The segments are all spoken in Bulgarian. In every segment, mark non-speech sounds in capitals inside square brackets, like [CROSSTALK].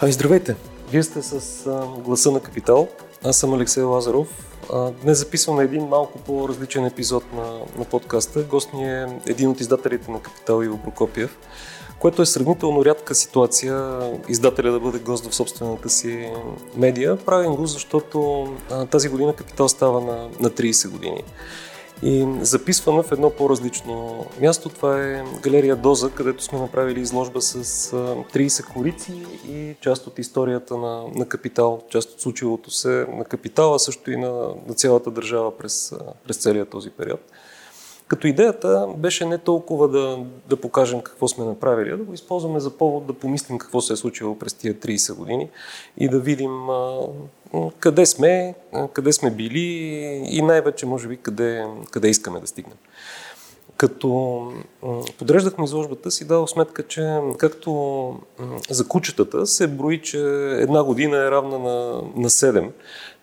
Ами, здравейте! Вие сте с а, гласа на Капитал. Аз съм Алексей Лазаров. А, днес записваме един малко по-различен епизод на, на подкаста. Гост ни е един от издателите на Капитал Иво Прокопиев, което е сравнително рядка ситуация издателя да бъде гост в собствената си медия. Правим го, защото а, тази година Капитал става на, на 30 години. И записваме в едно по-различно място. Това е галерия Доза, където сме направили изложба с 30 корици и част от историята на, на Капитал, част от случилото се на Капитала, също и на, на цялата държава през, през целия този период. Като идеята беше не толкова да, да покажем какво сме направили, а да го използваме за повод да помислим какво се е случило през тия 30 години и да видим а, къде сме, къде сме били и най-вече, може би, къде, къде искаме да стигнем. Като подреждахме изложбата си, дадох сметка, че както за кучетата се брои, че една година е равна на, на 7,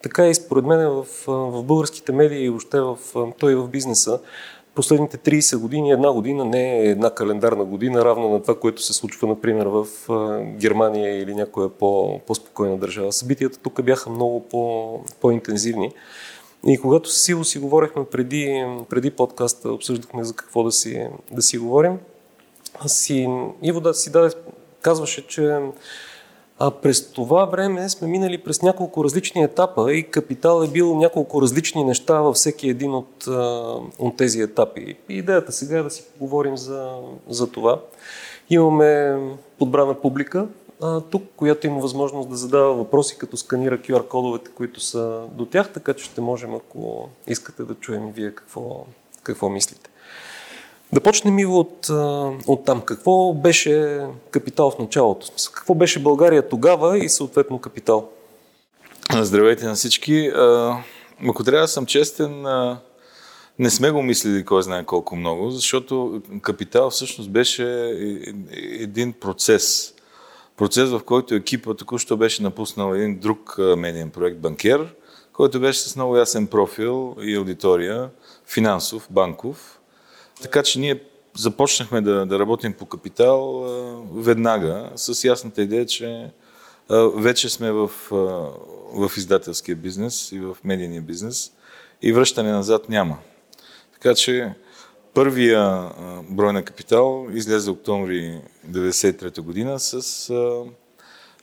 така и според мен в, в българските медии и въобще в, той в бизнеса последните 30 години една година не е една календарна година, равна на това, което се случва, например, в Германия или някоя по, по-спокойна държава. Събитията тук бяха много по, по-интензивни. И когато с Сило си говорихме преди, преди подкаста, обсъждахме за какво да си, да си говорим, си, Иво да си даде, казваше, че а през това време сме минали през няколко различни етапа и капитал е бил няколко различни неща във всеки един от, от тези етапи. И идеята сега е да си поговорим за, за това. Имаме подбрана публика а, тук, която има възможност да задава въпроси, като сканира QR-кодовете, които са до тях, така че ще можем, ако искате да чуем вие какво, какво мислите. Да почнем и от, от там. Какво беше капитал в началото? Какво беше България тогава и съответно капитал? Здравейте на всички. Ако трябва да съм честен, не сме го мислили кой знае колко много, защото капитал всъщност беше един процес. Процес, в който екипа току-що беше напуснал един друг медиен проект Банкер, който беше с много ясен профил и аудитория, финансов, банков, така че ние започнахме да, да работим по капитал веднага с ясната идея, че вече сме в, в издателския бизнес и в медийния бизнес и връщане назад няма. Така че първия брой на капитал излезе октомври 1993 година с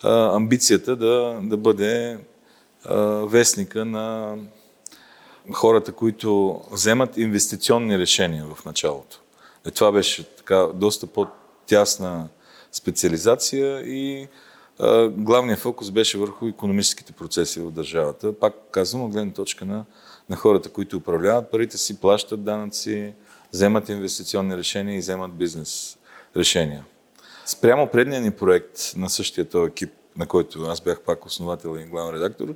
а, амбицията да, да бъде а, вестника на хората, които вземат инвестиционни решения в началото. Е, това беше така доста по-тясна специализация и а, главният фокус беше върху економическите процеси в държавата. Пак казвам, от гледна точка на, на хората, които управляват парите си, плащат данъци, вземат инвестиционни решения и вземат бизнес решения. Спрямо предния ни проект на същия този екип, на който аз бях пак основател и главен редактор,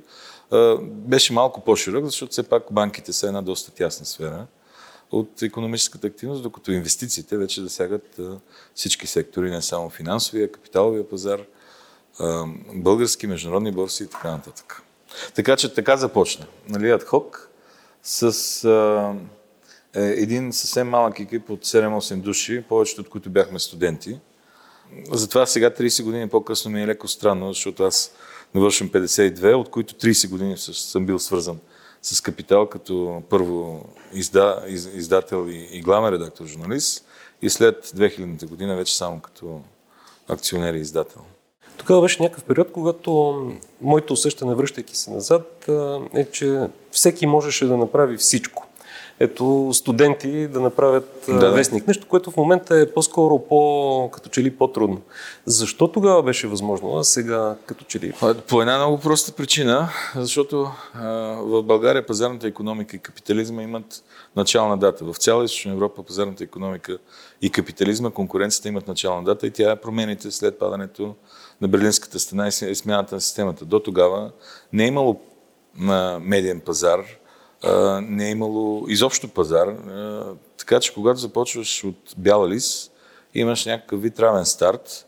беше малко по-широк, защото все пак банките са една доста тясна сфера от економическата активност, докато инвестициите вече засягат всички сектори, не само финансовия, капиталовия пазар, български, международни борси и така нататък. Така че така започна. Нали, адхок с а, е, един съвсем малък екип от 7-8 души, повечето от които бяхме студенти. Затова сега 30 години по-късно ми е леко странно, защото аз навършвам 52, от които 30 години съм бил свързан с Капитал като първо изда, из, издател и, и главен редактор, журналист и след 2000-та година вече само като акционер и издател. Тогава беше някакъв период, когато моето усещане, връщайки се назад, е, че всеки можеше да направи всичко ето студенти да направят да, вестник. Нещо, което в момента е по-скоро по, като че ли по-трудно. Защо тогава беше възможно, а сега като че ли? По една много проста причина, защото а, в България пазарната економика и капитализма имат начална дата. В цяла Източна Европа пазарната економика и капитализма, конкуренцията имат начална дата и тя е промените след падането на Берлинската стена и смяната на системата. До тогава не е имало медиен пазар, не е имало изобщо пазар. така че когато започваш от бяла лист, имаш някакъв вид равен старт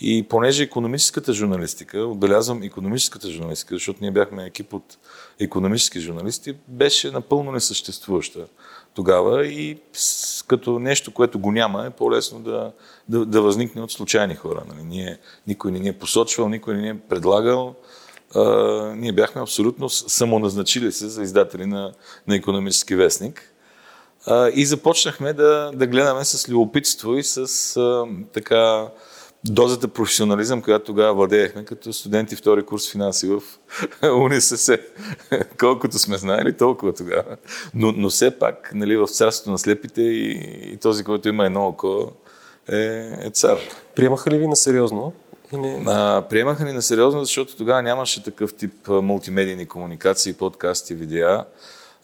И понеже економическата журналистика, отбелязвам економическата журналистика, защото ние бяхме екип от економически журналисти, беше напълно несъществуваща тогава и като нещо, което го няма, е по-лесно да, да, да възникне от случайни хора. Нали? Ние, никой не ни е посочвал, никой не ни е предлагал. А, ние бяхме абсолютно самоназначили се за издатели на, на економически вестник. А, и започнахме да, да гледаме с любопитство и с а, така дозата професионализъм, която тогава владеехме като студенти втори курс финанси в [LAUGHS] УНИСС. Колкото сме знаели, толкова тогава. Но, но все пак, нали, в царството на слепите и, и този, който има едно око, е, е цар. Приемаха ли ви на сериозно? Или... А, приемаха ни на сериозно, защото тогава нямаше такъв тип мултимедийни комуникации, подкасти, видеа.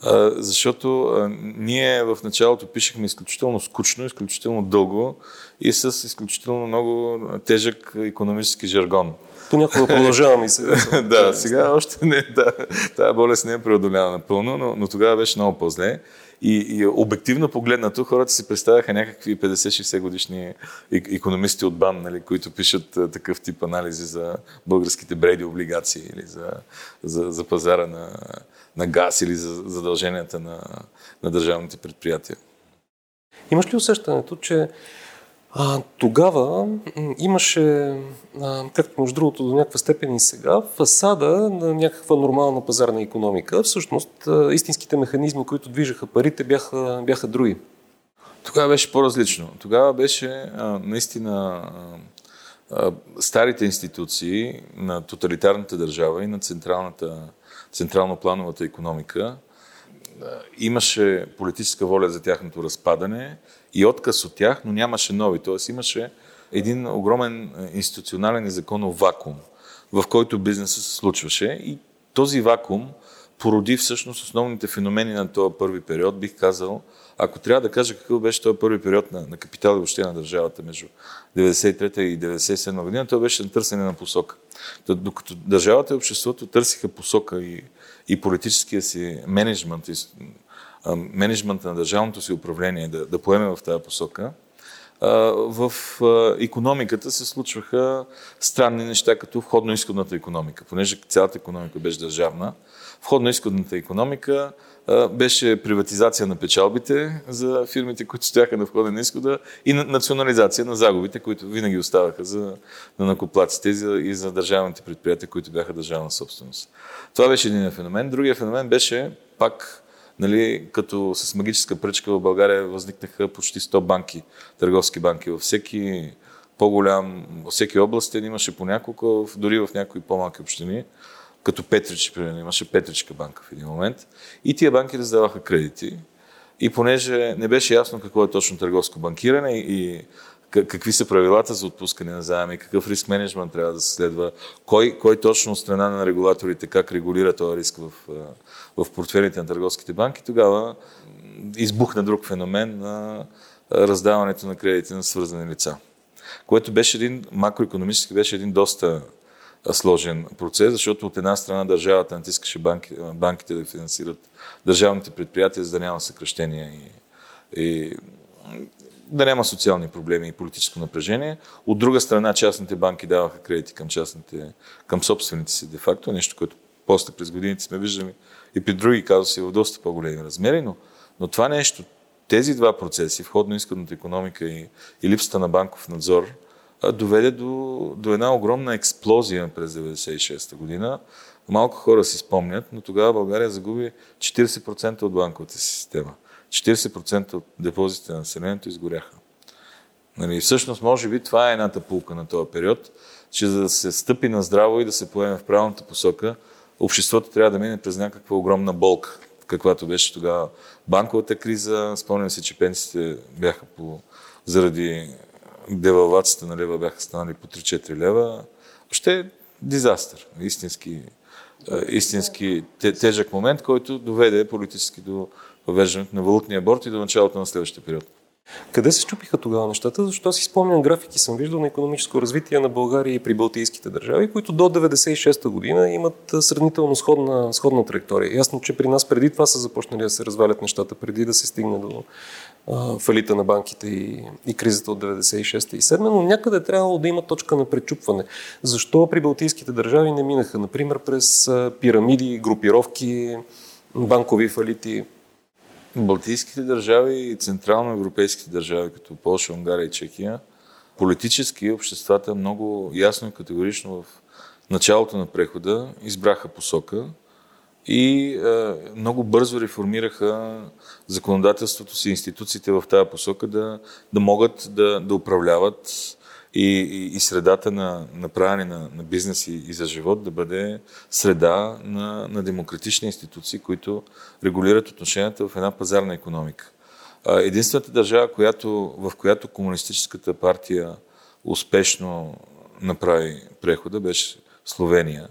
А, защото а, ние в началото пишехме изключително скучно, изключително дълго и с изключително много тежък економически жаргон. Понякога продължаваме и сега. [LAUGHS] да, сега още не, да, тази болест не е преодоляна напълно, но, но тогава беше много по-зле. И, и обективно погледнато, хората си представяха някакви 50-60 годишни економисти от БАН, нали, които пишат а, такъв тип анализи за българските бреди облигации или за, за, за пазара на, на газ или за задълженията на, на държавните предприятия. Имаш ли усещането, че а, тогава имаше, а, както между другото до някаква степен и сега, фасада на някаква нормална пазарна економика. Всъщност, а, истинските механизми, които движаха парите, бяха, бяха други. Тогава беше по-различно. Тогава беше а, наистина а, старите институции на тоталитарната държава и на централната, централно-плановата економика имаше политическа воля за тяхното разпадане и отказ от тях, но нямаше нови. Тоест имаше един огромен институционален и законов вакуум, в който бизнесът се случваше и този вакуум породи всъщност основните феномени на този първи период, бих казал, ако трябва да кажа какъв беше този първи период на, на капитал и въобще на държавата между 93 и 97 година, то беше на търсене на посока. Докато държавата и обществото търсиха посока и, и политическия си менеджмент, и, менеджмента на държавното си управление да, да поеме в тази посока, в економиката се случваха странни неща, като входно-изходната економика. Понеже цялата економика беше държавна, входно-изходната економика беше приватизация на печалбите за фирмите, които стояха на входа на изхода и национализация на загубите, които винаги оставаха за на накоплаците и за, държавните предприятия, които бяха държавна собственост. Това беше един феномен. Другия феномен беше пак нали, като с магическа пръчка в България възникнаха почти 100 банки, търговски банки. Във всеки по-голям, във всеки областен имаше по няколко, дори в някои по-малки общини, като Петрич, примерно, имаше Петричка банка в един момент. И тия банки раздаваха кредити. И понеже не беше ясно какво е точно търговско банкиране и какви са правилата за отпускане на заеми, какъв риск менеджмент трябва да се следва, кой, кой точно от страна на регулаторите как регулира този риск в, в портфелите на търговските банки, тогава избухна друг феномен на раздаването на кредити на свързани лица. Което беше един, макроекономически беше един доста сложен процес, защото от една страна държавата натискаше банки, банките да финансират държавните предприятия, за да няма съкръщения и, и да няма социални проблеми и политическо напрежение. От друга страна, частните банки даваха кредити към, частните, към собствените си де-факто, нещо, което после през годините сме виждали и при други казуси в доста по-големи размери, но, но това нещо, тези два процеси, входно-изходната економика и, и липсата на банков надзор, доведе до, до една огромна експлозия през 1996 година. Малко хора си спомнят, но тогава България загуби 40% от банковата си система. 40% от депозитите на населението изгоряха. Нали, всъщност, може би това е едната пулка на този период, че за да се стъпи на здраво и да се поеме в правилната посока, обществото трябва да мине през някаква огромна болка, каквато беше тогава банковата криза. Спомням си, че пенсиите бяха по, заради девалвацията на лева бяха станали по 3-4 лева. Още е дизастър, истински, истински тежък момент, който доведе политически до въвеждането на валутния борт и до началото на следващия период. Къде се щупиха тогава нещата? Защо си спомням графики съм виждал на економическо развитие на България и при Балтийските държави, които до 96-та година имат сравнително сходна, сходна траектория. Ясно, че при нас преди това са започнали да се развалят нещата, преди да се стигне до фалита на банките и, и кризата от 96-та и 7 но някъде е трябвало да има точка на пречупване. Защо при Балтийските държави не минаха, например, през пирамиди, групировки, банкови фалити? Балтийските държави и централноевропейските държави, като Польша, Унгария и Чехия, политически обществата много ясно и категорично в началото на прехода избраха посока и е, много бързо реформираха законодателството си, институциите в тази посока да, да могат да, да управляват и, и, и средата на, на правене на, на бизнес и, и за живот да бъде среда на, на демократични институции, които регулират отношенията в една пазарна економика. Единствената държава, която, в която комунистическата партия успешно направи прехода, беше Словения.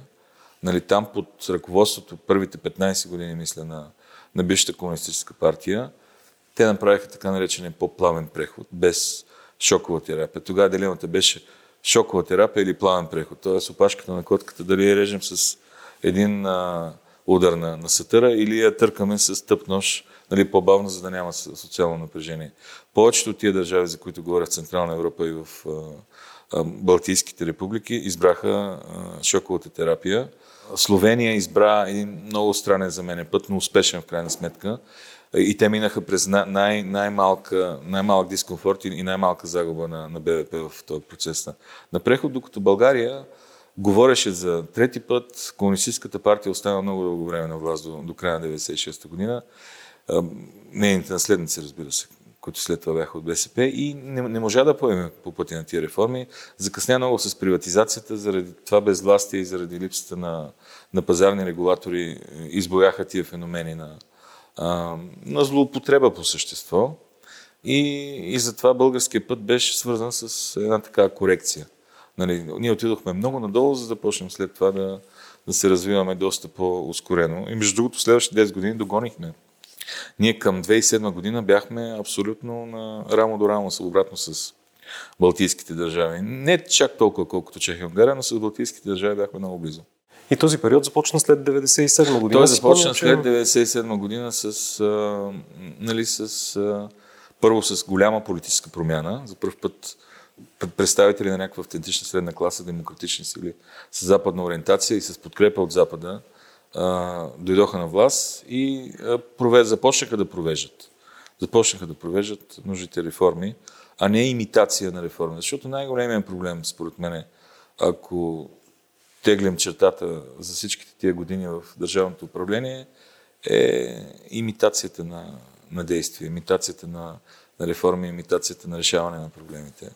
Нали, там под ръководството първите 15 години, мисля, на, на бившата комунистическа партия, те направиха така наречения по-плавен преход, без шокова терапия. Тогава дилемата беше шокова терапия или плавен преход. Тоест опашката на котката дали я режем с един а, удар на, на сатъра или я търкаме с тъп нож, нали, по-бавно, за да няма социално напрежение. Повечето от тия държави, за които говоря в Централна Европа и в а, а, Балтийските републики, избраха а, шоковата терапия. Словения избра един много странен за мен път, но успешен в крайна сметка. И те минаха през най- най-малка, най-малък дискомфорт и най-малка загуба на, на БВП в този процес на, преход, докато България говореше за трети път. Комунистическата партия остана много дълго време на власт до, до края на 96-та година. Нейните наследници, разбира се, които след това бяха от БСП и не, не можа да поеме по пътя на тия реформи. Закъсня много с приватизацията, заради това безвластие и заради липсата на, на пазарни регулатори избояха тия феномени на, на злоупотреба по същество. И, и затова българския път беше свързан с една такава корекция. Нали, ние отидохме много надолу, за да почнем след това да, да се развиваме доста по-ускорено. И между другото, следващите 10 години догонихме. Ние към 2007 година бяхме абсолютно на рамо до рамо, обратно с Балтийските държави. Не чак толкова, колкото Чехия и Унгария, но с Балтийските държави бяхме много близо. И този период започна след 97 година. Той започна след 97 година с, а, нали, с а, първо с голяма политическа промяна. За първ път представители на някаква автентична средна класа, демократични сили с западна ориентация и с подкрепа от Запада дойдоха на власт и провед, започнаха да провеждат. Започнаха да провеждат нужните реформи, а не имитация на реформи. Защото най-големият проблем, според мен, ако теглям чертата за всичките тия години в държавното управление, е имитацията на, на действия, имитацията на, на реформи, имитацията на решаване на проблемите.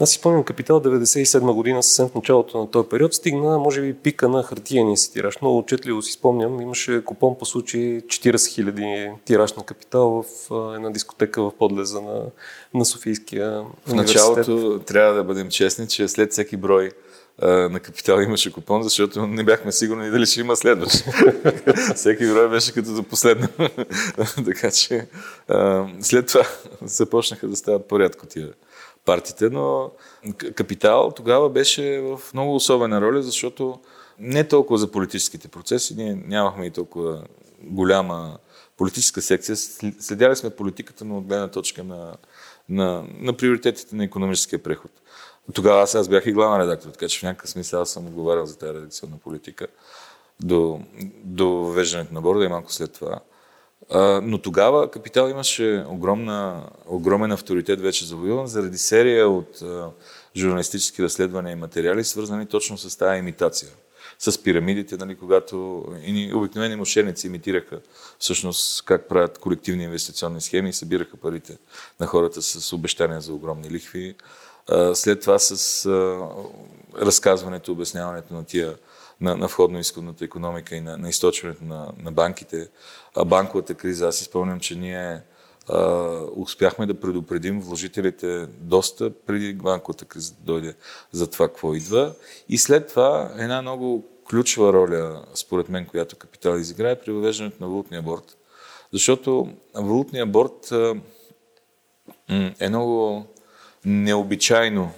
Аз си спомням Капитал 97 година, съвсем в началото на този период, стигна, може би, пика на хартияния си тираж. Много отчетливо си спомням, имаше купон по случай 40 000 тираж на Капитал в една дискотека в подлеза на, на Софийския В началото трябва да бъдем честни, че след всеки брой на Капитал имаше купон, защото не бяхме сигурни дали ще има следващ. [LAUGHS] Всеки брой беше като за последно. [LAUGHS] така че след това [LAUGHS] започнаха да стават порядко тия партите, но Капитал тогава беше в много особена роля, защото не толкова за политическите процеси, ние нямахме и толкова голяма политическа секция. Следяли сме политиката, но от гледна точка на, на, на приоритетите на економическия преход. Тогава аз, аз бях и главен редактор, така че в някакъв смисъл аз съм отговарял за тази редакционна политика до, до въвеждането на борда и малко след това. Но тогава Капитал имаше огромна, огромен авторитет вече завоюван заради серия от журналистически разследвания и материали, свързани точно с тази имитация. С пирамидите, нали, когато и обикновени мошенници имитираха всъщност как правят колективни инвестиционни схеми и събираха парите на хората с обещания за огромни лихви след това с разказването, обясняването на тия на, на входно-изходната економика и на, на източването на, на банките. А банковата криза, аз изпълням, че ние а, успяхме да предупредим вложителите доста преди банковата криза да дойде за това какво идва. И след това една много ключова роля, според мен, която капитал изиграе, при въвеждането на валутния борт. Защото валутния борт е много необичайно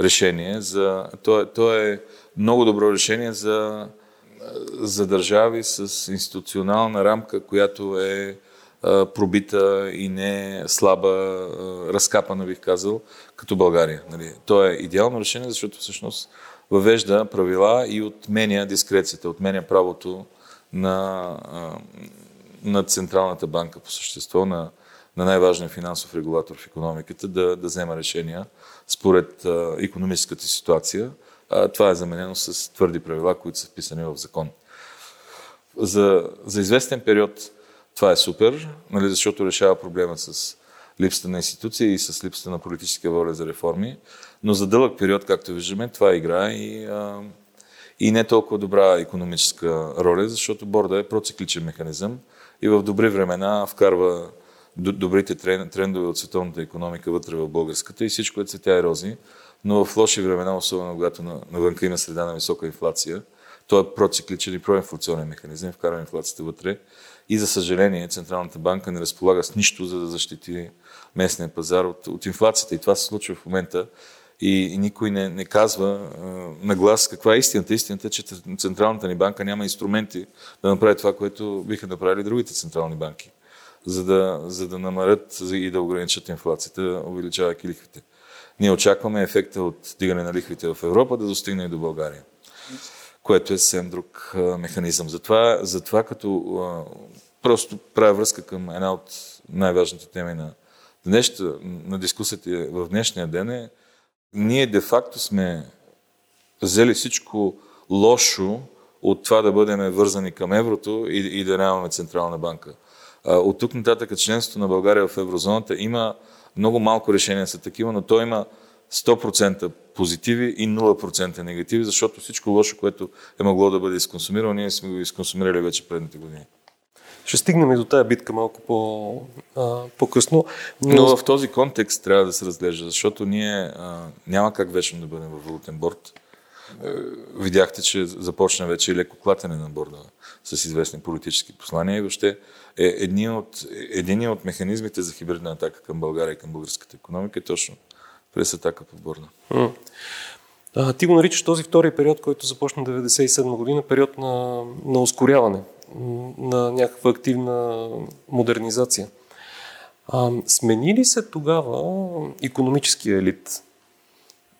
решение. За, то, е, то е много добро решение за, за държави с институционална рамка, която е пробита и не слаба, а, разкапана, бих казал, като България. Нали. То е идеално решение, защото всъщност въвежда правила и отменя дискрецията, отменя правото на, на Централната банка по същество, на, на най-важния финансов регулатор в економиката, да, да взема решения според а, економическата ситуация. А, това е заменено с твърди правила, които са вписани в закон. За, за известен период това е супер, нали, защото решава проблема с липсата на институция и с липсата на политическа воля за реформи. Но за дълъг период, както виждаме, това игра и, а, и не толкова добра економическа роля, защото борда е процикличен механизъм и в добри времена вкарва добрите трендове от световната економика вътре в българската и всичко е цветя и рози, но в лоши времена, особено когато навънка има среда на висока инфлация, той е процикличен и проинфлационен механизъм, вкарва инфлацията вътре и за съжаление Централната банка не разполага с нищо, за да защити местния пазар от, от инфлацията. И това се случва в момента. И, и никой не, не казва а, на глас каква е истината. Истината е, че Централната ни банка няма инструменти да направи това, което биха направили другите централни банки, за да, за да намалят и да ограничат инфлацията, увеличавайки лихвите. Ние очакваме ефекта от дигане на лихвите в Европа да достигне и до България което е съвсем друг механизъм. Затова, затова като просто правя връзка към една от най-важните теми на, днес, на дискусията в днешния ден е, ние де-факто сме взели всичко лошо от това да бъдем вързани към еврото и, и да нямаме Централна банка. От тук нататък членството на България в еврозоната има много малко решения са такива, но то има 100% позитиви и 0% негативи, защото всичко лошо, което е могло да бъде изконсумирано, ние сме го изконсумирали вече предните години. Ще стигнем и до тая битка малко по, а, по-късно. Но... но в този контекст трябва да се разглежда, защото ние а, няма как вечно да бъдем в валутен борт. Е, видяхте, че започна вече леко клатене на борда с известни политически послания и въобще е един от, един от механизмите за хибридна атака към България и към българската економика е точно през атака по борда. А, ти го наричаш този втори период, който започна 1997 година, период на, на ускоряване, на някаква активна модернизация. А, смени ли се тогава економическия елит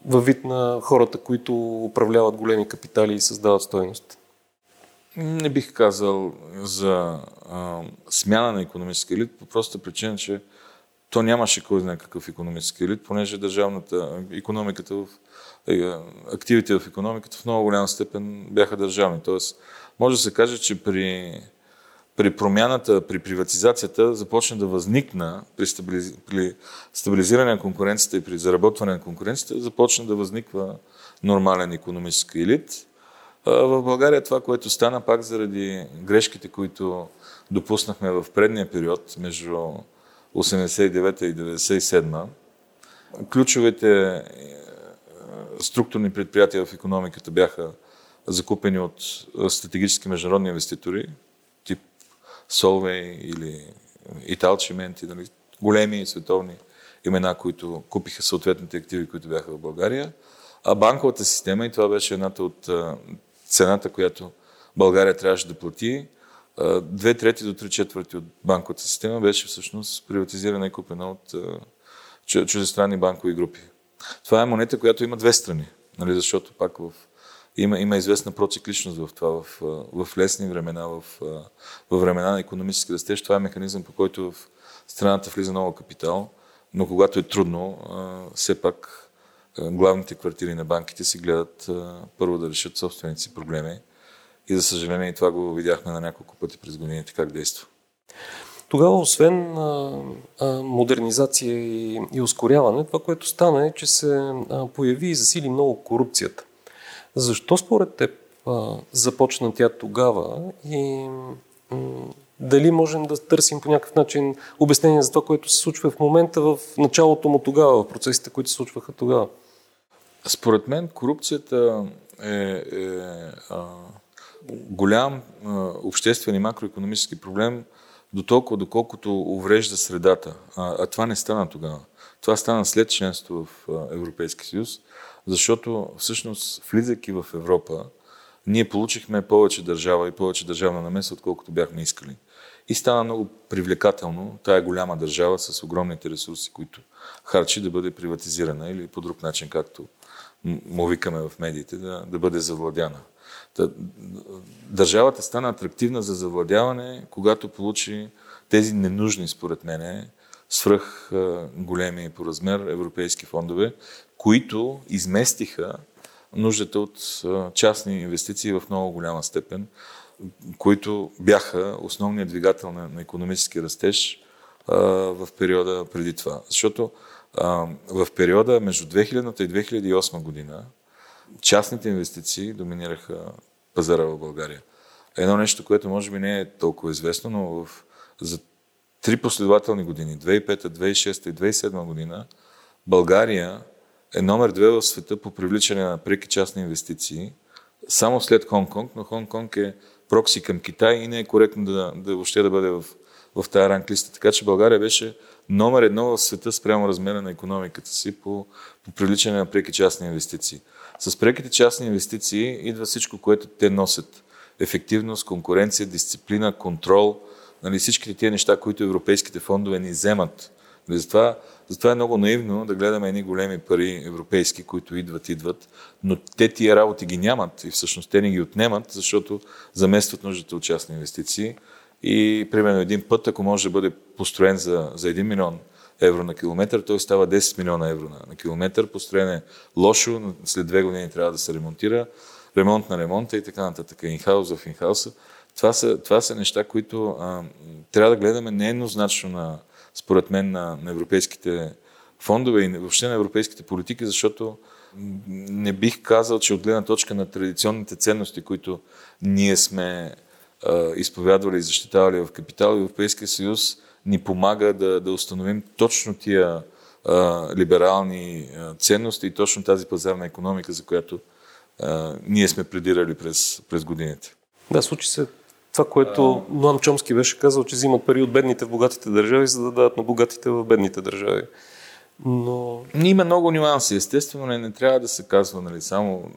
във вид на хората, които управляват големи капитали и създават стоеност? Не бих казал за а, смяна на економическия елит по проста причина, че то нямаше кой знае какъв економически елит, понеже държавната економиката в е, активите в економиката в много голяма степен бяха държавни. Тоест, може да се каже, че при, при промяната, при приватизацията започна да възникна, при, стабилиз... при стабилизиране на конкуренцията и при заработване на конкуренцията, започна да възниква нормален економически елит. В България това, което стана пак заради грешките, които допуснахме в предния период между 89 и 97 ключовите е, структурни предприятия в економиката бяха закупени от стратегически международни инвеститори, Solvay или Италчименти, нали, големи световни имена, които купиха съответните активи, които бяха в България. А банковата система, и това беше едната от цената, която България трябваше да плати, две трети до три четвърти от банковата система беше всъщност приватизирана и купена от чуждестранни банкови групи. Това е монета, която има две страни, нали, защото пак в, има, има известна процикличност в това, в, в лесни времена, в, в времена на економически растеж. Това е механизъм, по който в страната влиза много капитал, но когато е трудно, все пак главните квартири на банките си гледат първо да решат собствените си проблеми и за съжаление и това го видяхме на няколко пъти през годините как действа. Тогава, освен а, а, модернизация и, и ускоряване, това, което стана е, че се а, появи и засили много корупцията. Защо според теб започна тя тогава и дали можем да търсим по някакъв начин обяснение за това, което се случва в момента в началото му тогава, в процесите, които се случваха тогава? Според мен корупцията е, е а, голям а, обществен и макроекономически проблем до толкова, доколкото уврежда средата. А, а това не стана тогава. Това стана след членство в Европейски съюз, защото всъщност влизайки в Европа, ние получихме повече държава и повече държавна намеса, отколкото бяхме искали. И стана много привлекателно тая голяма държава с огромните ресурси, които харчи да бъде приватизирана или по друг начин, както му викаме в медиите, да, да бъде завладяна. Държавата стана атрактивна за завладяване, когато получи тези ненужни, според мене, свръх големи по размер европейски фондове, които изместиха нуждата от частни инвестиции в много голяма степен, които бяха основният двигател на, на економически растеж а, в периода преди това. Защото а, в периода между 2000 и 2008 година частните инвестиции доминираха пазара в България. Едно нещо, което може би не е толкова известно, но в, за три последователни години, 2005, 2006 и 2007 година, България е номер две в света по привличане на преки частни инвестиции, само след Хонг-Конг, но Хонг-Конг е прокси към Китай и не е коректно да, да въобще да бъде в, в тази ранглиста. Така че България беше номер едно в света спрямо размера на економиката си по, по привличане на преки частни инвестиции. С преките частни инвестиции идва всичко, което те носят. Ефективност, конкуренция, дисциплина, контрол, нали, всичките тия неща, които европейските фондове ни вземат. Нали, затова, затова е много наивно да гледаме едни големи пари европейски, които идват, идват, но те тия работи ги нямат и всъщност те ни ги отнемат, защото заместват нуждата от частни инвестиции. И примерно един път, ако може да бъде построен за, за 1 милион евро на километър, той става 10 милиона евро на, на километър. Построен е лошо, след две години трябва да се ремонтира, ремонт на ремонта и така нататък. Инхаус в инхауса. Това са, това са неща, които а, трябва да гледаме не еднозначно на, според мен, на, на европейските фондове и въобще на европейските политики, защото не бих казал, че от гледна точка на традиционните ценности, които ние сме а, изповядвали и защитавали в капитал, Европейския съюз ни помага да, да установим точно тия а, либерални а, ценности и точно тази пазарна економика, за която а, ние сме предирали през, през годините. Да, случи се това, което Ноам Чомски беше казал, че взимат пари от бедните в богатите държави, за да дадат на богатите в бедните държави. Но... Има много нюанси. Естествено, не, не трябва да се казва нали, само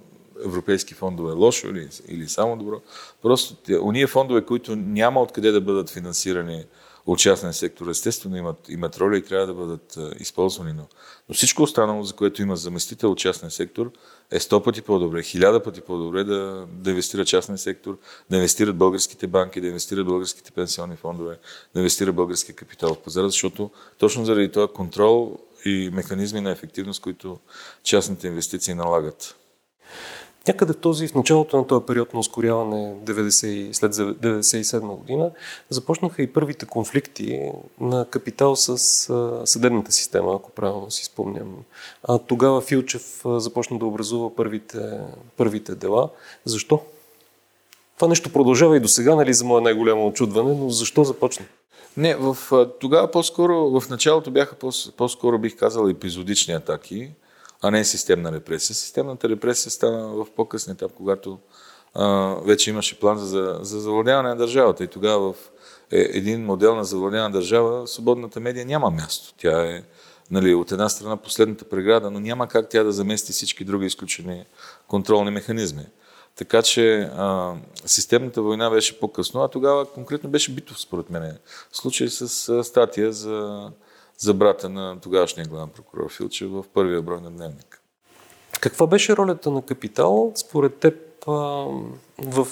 европейски фондове е лошо или, или само добро. Просто уния фондове, които няма откъде да бъдат финансирани от частния сектор, естествено имат, имат роля и трябва да бъдат а, използвани. Но, но всичко останало, за което има заместител от частния сектор, е сто пъти по-добре, хиляда пъти по-добре да, да инвестира частния сектор, да инвестират българските банки, да инвестират българските пенсионни фондове, да инвестира българския капитал в пазара, защото точно заради това контрол и механизми на ефективност, които частните инвестиции налагат. Някъде в този, в началото на този период на ускоряване 90, след 1997 година, започнаха и първите конфликти на капитал с съдебната система, ако правилно си спомням. А тогава Филчев започна да образува първите, първите дела. Защо? Това нещо продължава и до сега, нали, за мое най-голямо очудване, но защо започна? Не, в, тогава по-скоро, в началото бяха по-скоро, бих казал, епизодични атаки а не системна репресия. Системната репресия стана в по-късен етап, когато а, вече имаше план за, за завладяване на държавата. И тогава в е, един модел на завладяване на държава, свободната медия няма място. Тя е нали, от една страна последната преграда, но няма как тя да замести всички други изключени контролни механизми. Така че а, системната война беше по-късно, а тогава конкретно беше битов, според мен. Случай с а, статия за за брата на тогавашния главен прокурор Филчев в първия брой на дневник. Каква беше ролята на Капитал според теб в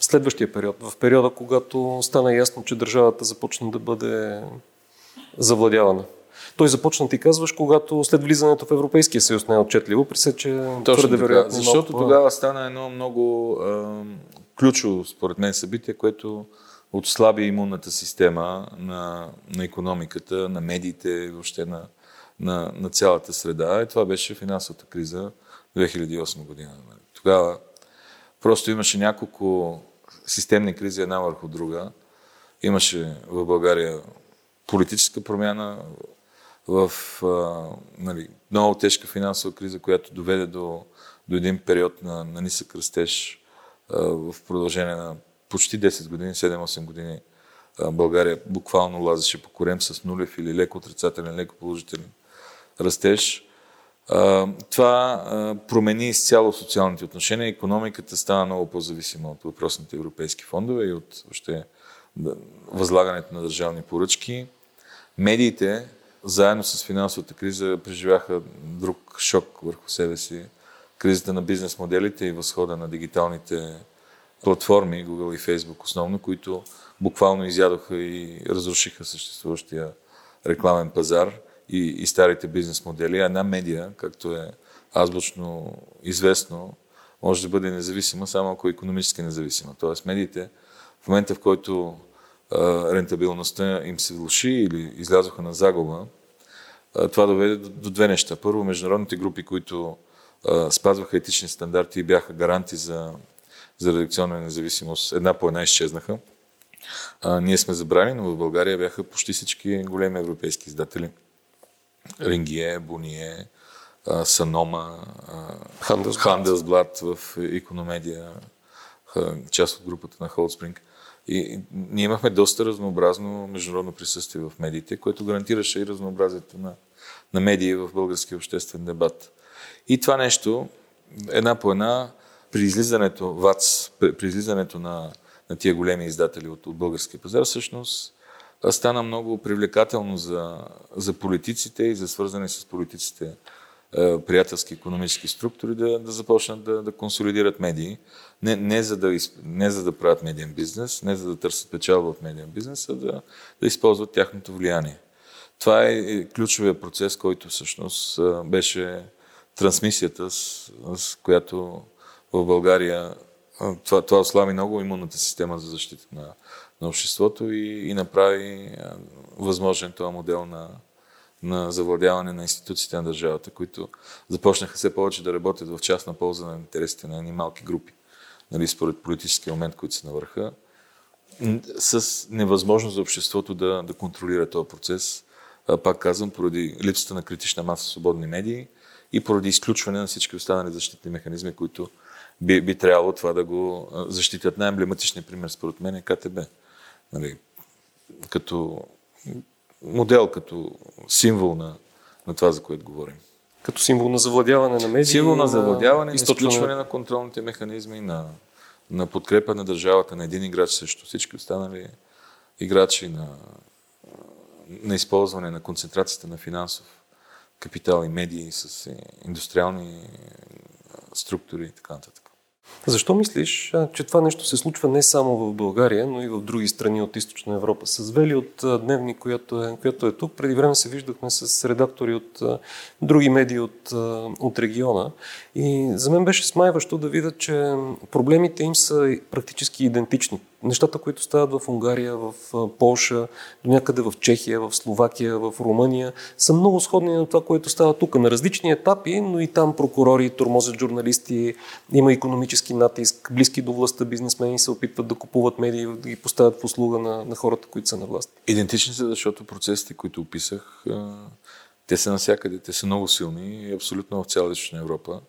следващия период, в периода, когато стана ясно, че държавата започна да бъде завладявана? Той започна, ти казваш, когато след влизането в Европейския съюз не е отчетливо, при че Точно твърде вероятно. Защото тогава стана едно много а, ключово, според мен, събитие, което отслаби имунната система на, на економиката, на медиите въобще на, на, на цялата среда. И това беше финансовата криза 2008 година. Тогава просто имаше няколко системни кризи една върху друга. Имаше в България политическа промяна, в а, нали, много тежка финансова криза, която доведе до, до един период на, на нисък растеж а, в продължение на почти 10 години, 7-8 години България буквално лазеше по корем с нулев или леко отрицателен, леко положителен растеж. Това промени изцяло социалните отношения. Економиката стана много по-зависима от въпросните европейски фондове и от въобще възлагането на държавни поръчки. Медиите, заедно с финансовата криза, преживяха друг шок върху себе си. Кризата на бизнес моделите и възхода на дигиталните платформи, Google и Facebook основно, които буквално изядоха и разрушиха съществуващия рекламен пазар и, и старите бизнес модели. Една медия, както е азбучно известно, може да бъде независима само ако е економически независима. Тоест медиите в момента, в който а, рентабилността им се влуши или излязоха на загуба, а, това доведе до, до две неща. Първо, международните групи, които а, спазваха етични стандарти и бяха гаранти за, за редакционна независимост, една по една изчезнаха. А, ние сме забрали, но в България бяха почти всички големи европейски издатели. Рингие, Буние, Санома, Хандelsблад в Икономедия, част от групата на Холдспринг. И ние имахме доста разнообразно международно присъствие в медиите, което гарантираше и разнообразието на, на медии в българския обществен дебат. И това нещо, една по една, при излизането, ВАЦ, при излизането на, на тия големи издатели от, от българския пазар, всъщност стана много привлекателно за, за политиците и за свързани с политиците е, приятелски економически структури да, да започнат да, да консолидират медии. Не, не, за да, не за да правят медиен бизнес, не за да търсят печалба от медиен бизнес, а да, да използват тяхното влияние. Това е, е ключовия процес, който всъщност е, беше трансмисията, с, с която в България това, това ослаби много имунната система за защита на, на обществото и, и направи възможен този модел на, на завладяване на институциите на държавата, които започнаха все повече да работят в частна полза на интересите на едни малки групи, нали, според политическия момент, които се навърха, с невъзможност за обществото да, да контролира този процес. Пак казвам, поради липсата на критична маса свободни медии и поради изключване на всички останали защитни механизми, които би, би трябвало това да го защитят. Най-емблематичният пример, според мен, е КТБ. Нали, като модел, като символ на, на това, за което говорим. Като символ на завладяване на медии. Символ на завладяване, на изключване на контролните механизми, на, на подкрепа на държавата, на един играч срещу всички останали играчи, на, на използване на концентрацията на финансов капитал и медии с индустриални структури и така нататък. Защо мислиш, че това нещо се случва не само в България, но и в други страни от Източна Европа? С Вели от Дневник, която е, която е тук, преди време се виждахме с редактори от други медии от, от региона и за мен беше смайващо да видя, че проблемите им са практически идентични нещата, които стават в Унгария, в Полша, до някъде в Чехия, в Словакия, в Румъния, са много сходни на това, което става тук. На различни етапи, но и там прокурори, тормозят журналисти, има економически натиск, близки до властта бизнесмени се опитват да купуват медии, да ги поставят в услуга на, на хората, които са на власт. Идентични са, защото процесите, които описах, те са навсякъде, те са много силни и абсолютно в цяла Европа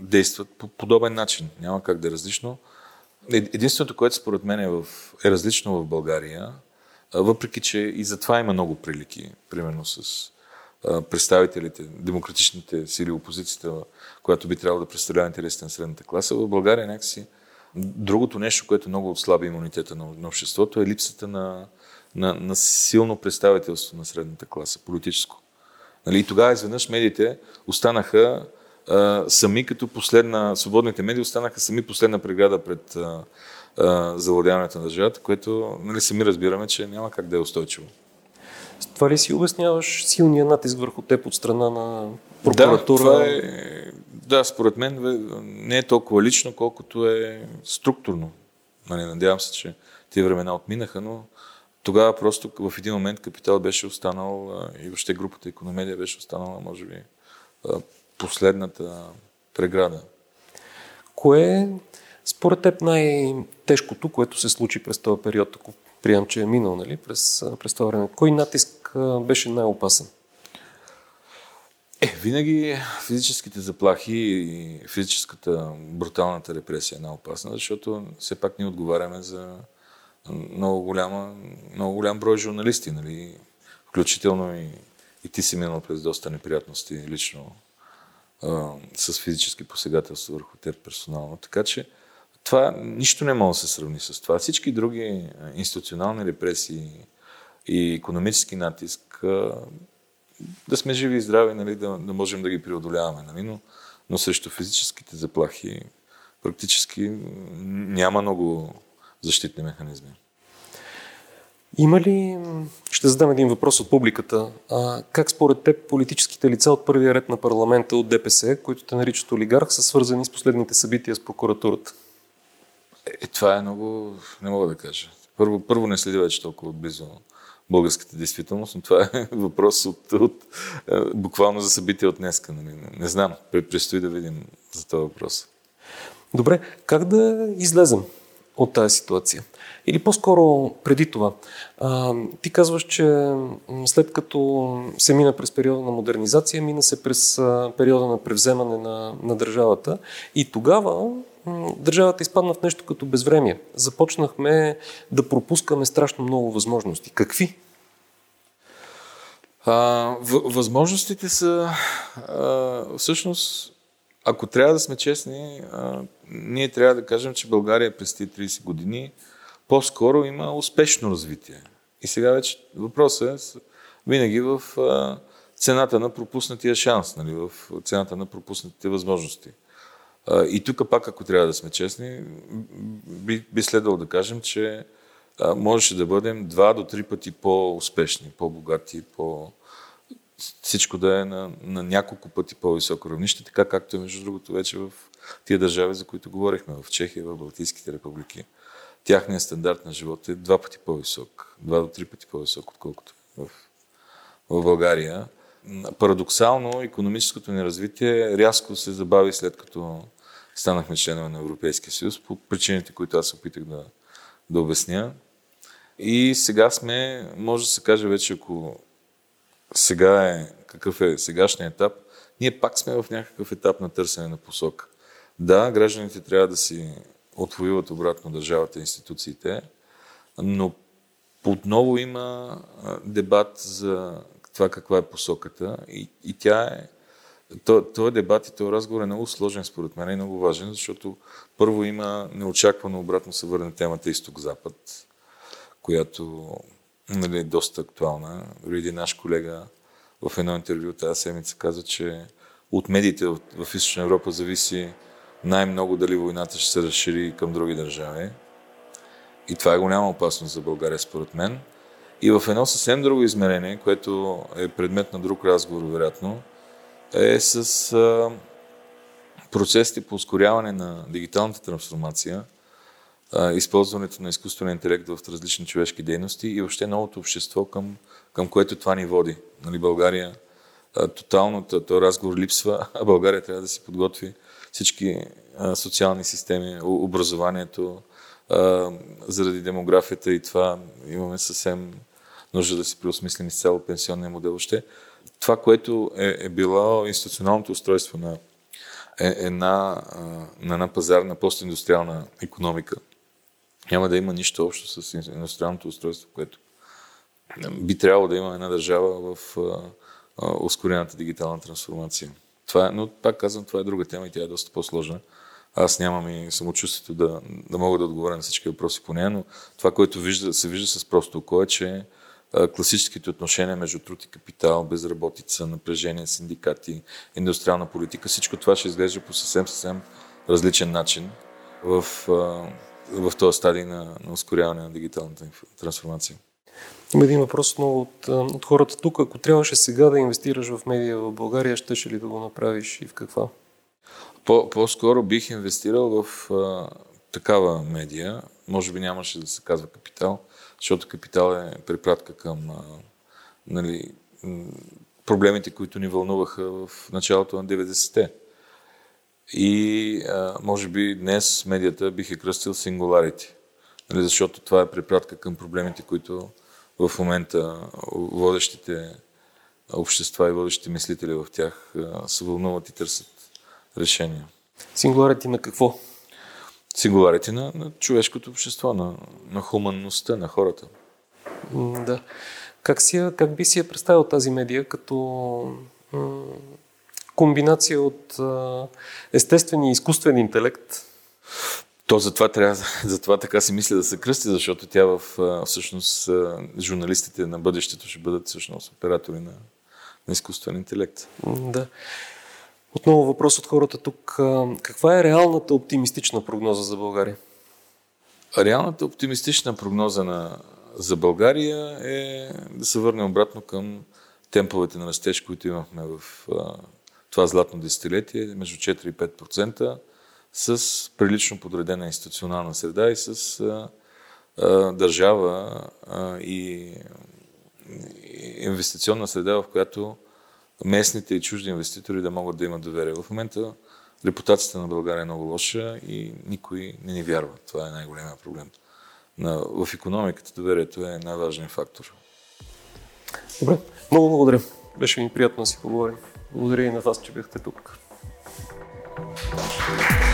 действат по подобен начин. Няма как да е различно. Единственото, което според мен е, в, е различно в България, въпреки че и за това има много прилики, примерно с представителите, демократичните сили, опозицията, която би трябвало да представлява интересите на средната класа, в България някакси другото нещо, което много отслаби имунитета на, на обществото е липсата на, на, на силно представителство на средната класа, политическо. Нали, и тогава изведнъж медиите останаха сами като последна, свободните медии останаха сами последна преграда пред а, а, завладяването на държавата, което нали, сами разбираме, че няма как да е устойчиво. С това ли си обясняваш силния натиск върху теб от страна на прокуратура? Да, е, да, според мен не е толкова лично, колкото е структурно. Нали, надявам се, че тези времена отминаха, но тогава просто в един момент Капитал беше останал и въобще групата Економедия беше останала, може би, последната преграда. Кое е според теб най-тежкото, което се случи през този период, ако приемам, че е минал нали, през, през това време? Кой натиск беше най-опасен? Е, винаги физическите заплахи и физическата бруталната репресия е най-опасна, защото все пак ние отговаряме за много, голяма, много голям брой журналисти, нали? включително и и ти си минал през доста неприятности лично а, с физически посегателства върху теб персонално. Така че това нищо не може да се сравни с това. Всички други институционални репресии и економически натиск, а, да сме живи и здрави, нали, да, да можем да ги преодоляваме. Нали, но, но срещу физическите заплахи практически няма много защитни механизми. Има ли, ще задам един въпрос от публиката, а, как според теб политическите лица от първия ред на парламента от ДПС, които те наричат олигарх, са свързани с последните събития с прокуратурата? Е, това е много, не мога да кажа. Първо, първо не следи вече толкова отблизо българската действителност, но това е [LAUGHS] въпрос от, от, е, буквално за събития от днеска. Нали? Не, не знам, предстои да видим за този въпрос. Добре, как да излезем от тази ситуация? Или по-скоро преди това. А, ти казваш, че след като се мина през периода на модернизация, мина се през периода на превземане на, на държавата и тогава държавата изпадна в нещо като безвремие. Започнахме да пропускаме страшно много възможности. Какви? А, възможностите са а, всъщност ако трябва да сме честни, а, ние трябва да кажем, че България през 30 години по-скоро има успешно развитие. И сега вече въпросът е винаги в а, цената на пропуснатия шанс, нали, в цената на пропуснатите възможности. А, и тук пак, ако трябва да сме честни, би, би следвало да кажем, че а, можеше да бъдем два до три пъти по-успешни, по-богати, по- всичко да е на, на няколко пъти по-високо равнище, така както е между другото вече в тия държави, за които говорихме, в Чехия, в Балтийските републики. Тяхният стандарт на живота е два пъти по-висок, два до три пъти по-висок, отколкото в, в България. Парадоксално, економическото ни развитие рязко се забави след като станахме членове на Европейския съюз, по причините, които аз опитах да, да обясня. И сега сме, може да се каже вече, ако сега е, какъв е сегашният етап, ние пак сме в някакъв етап на търсене на посока. Да, гражданите трябва да си отвоюват обратно държавата и институциите, но отново има дебат за това каква е посоката и, и тя е този дебат и този разговор е много сложен според мен и много важен, защото първо има неочаквано обратно се върне темата Изток-Запад, която нали, доста актуална. Дори един наш колега в едно интервю тази седмица каза, че от медиите в, в Източна Европа зависи най-много дали войната ще се разшири към други държави. И това е голяма опасност за България, според мен. И в едно съвсем друго измерение, което е предмет на друг разговор, вероятно, е с процесите по ускоряване на дигиталната трансформация – използването на изкуствения интелект в различни човешки дейности и въобще новото общество, към, към което това ни води. Нали, България тотално този разговор липсва, [LAUGHS] а България трябва да си подготви всички а, социални системи, образованието, а, заради демографията и това имаме съвсем нужда да си преосмислим изцяло пенсионния модел. Още това, което е, е било институционалното устройство на е, една, на една пазарна постиндустриална економика, няма да има нищо общо с индустриалното устройство, което би трябвало да има една държава в ускорената дигитална трансформация. Това е, но пак казвам, това е друга тема и тя е доста по-сложна. Аз нямам и самочувствието да, да мога да отговоря на всички въпроси по нея, но това, което вижда, се вижда с просто око е, че класическите отношения между труд и капитал, безработица, напрежение, синдикати, индустриална политика, всичко това ще изглежда по съвсем, съвсем различен начин в в този стадий на, на ускоряване на дигиталната трансформация. Има един въпрос отново от, от хората тук. Ако трябваше сега да инвестираш в медия в България, щеше ли да го направиш и в каква? По, по-скоро бих инвестирал в а, такава медия. Може би нямаше да се казва капитал, защото капитал е препратка към а, нали, проблемите, които ни вълнуваха в началото на 90-те. И а, може би днес медията бих е кръстил Singularity, нали, защото това е препратка към проблемите, които в момента водещите общества и водещите мислители в тях се вълнуват и търсят решения. Singularity на какво? Singularity на, на човешкото общество, на, на хуманността на хората. Да. Как, си, как би си я представил тази медия като м- комбинация от а, естествен и изкуствен интелект? То затова трябва, [LAUGHS] затова така си мисля да се кръсти, защото тя в всъщност журналистите на бъдещето ще бъдат всъщност оператори на, на изкуствен интелект. Да. Отново въпрос от хората тук. Каква е реалната оптимистична прогноза за България? Реалната оптимистична прогноза на, за България е да се върнем обратно към темповете на растеж, които имахме в това златно десетилетие, между 4 и 5%, с прилично подредена институционална среда и с а, а, държава а, и инвестиционна среда, в която местните и чужди инвеститори да могат да имат доверие. В момента репутацията на България е много лоша и никой не ни вярва. Това е най-големия проблем. На, в економиката доверието е най-важният фактор. Добре, много благодаря. Беше ми приятно да си поговорим. Благодаря и на вас, че бяхте тук. Thank you.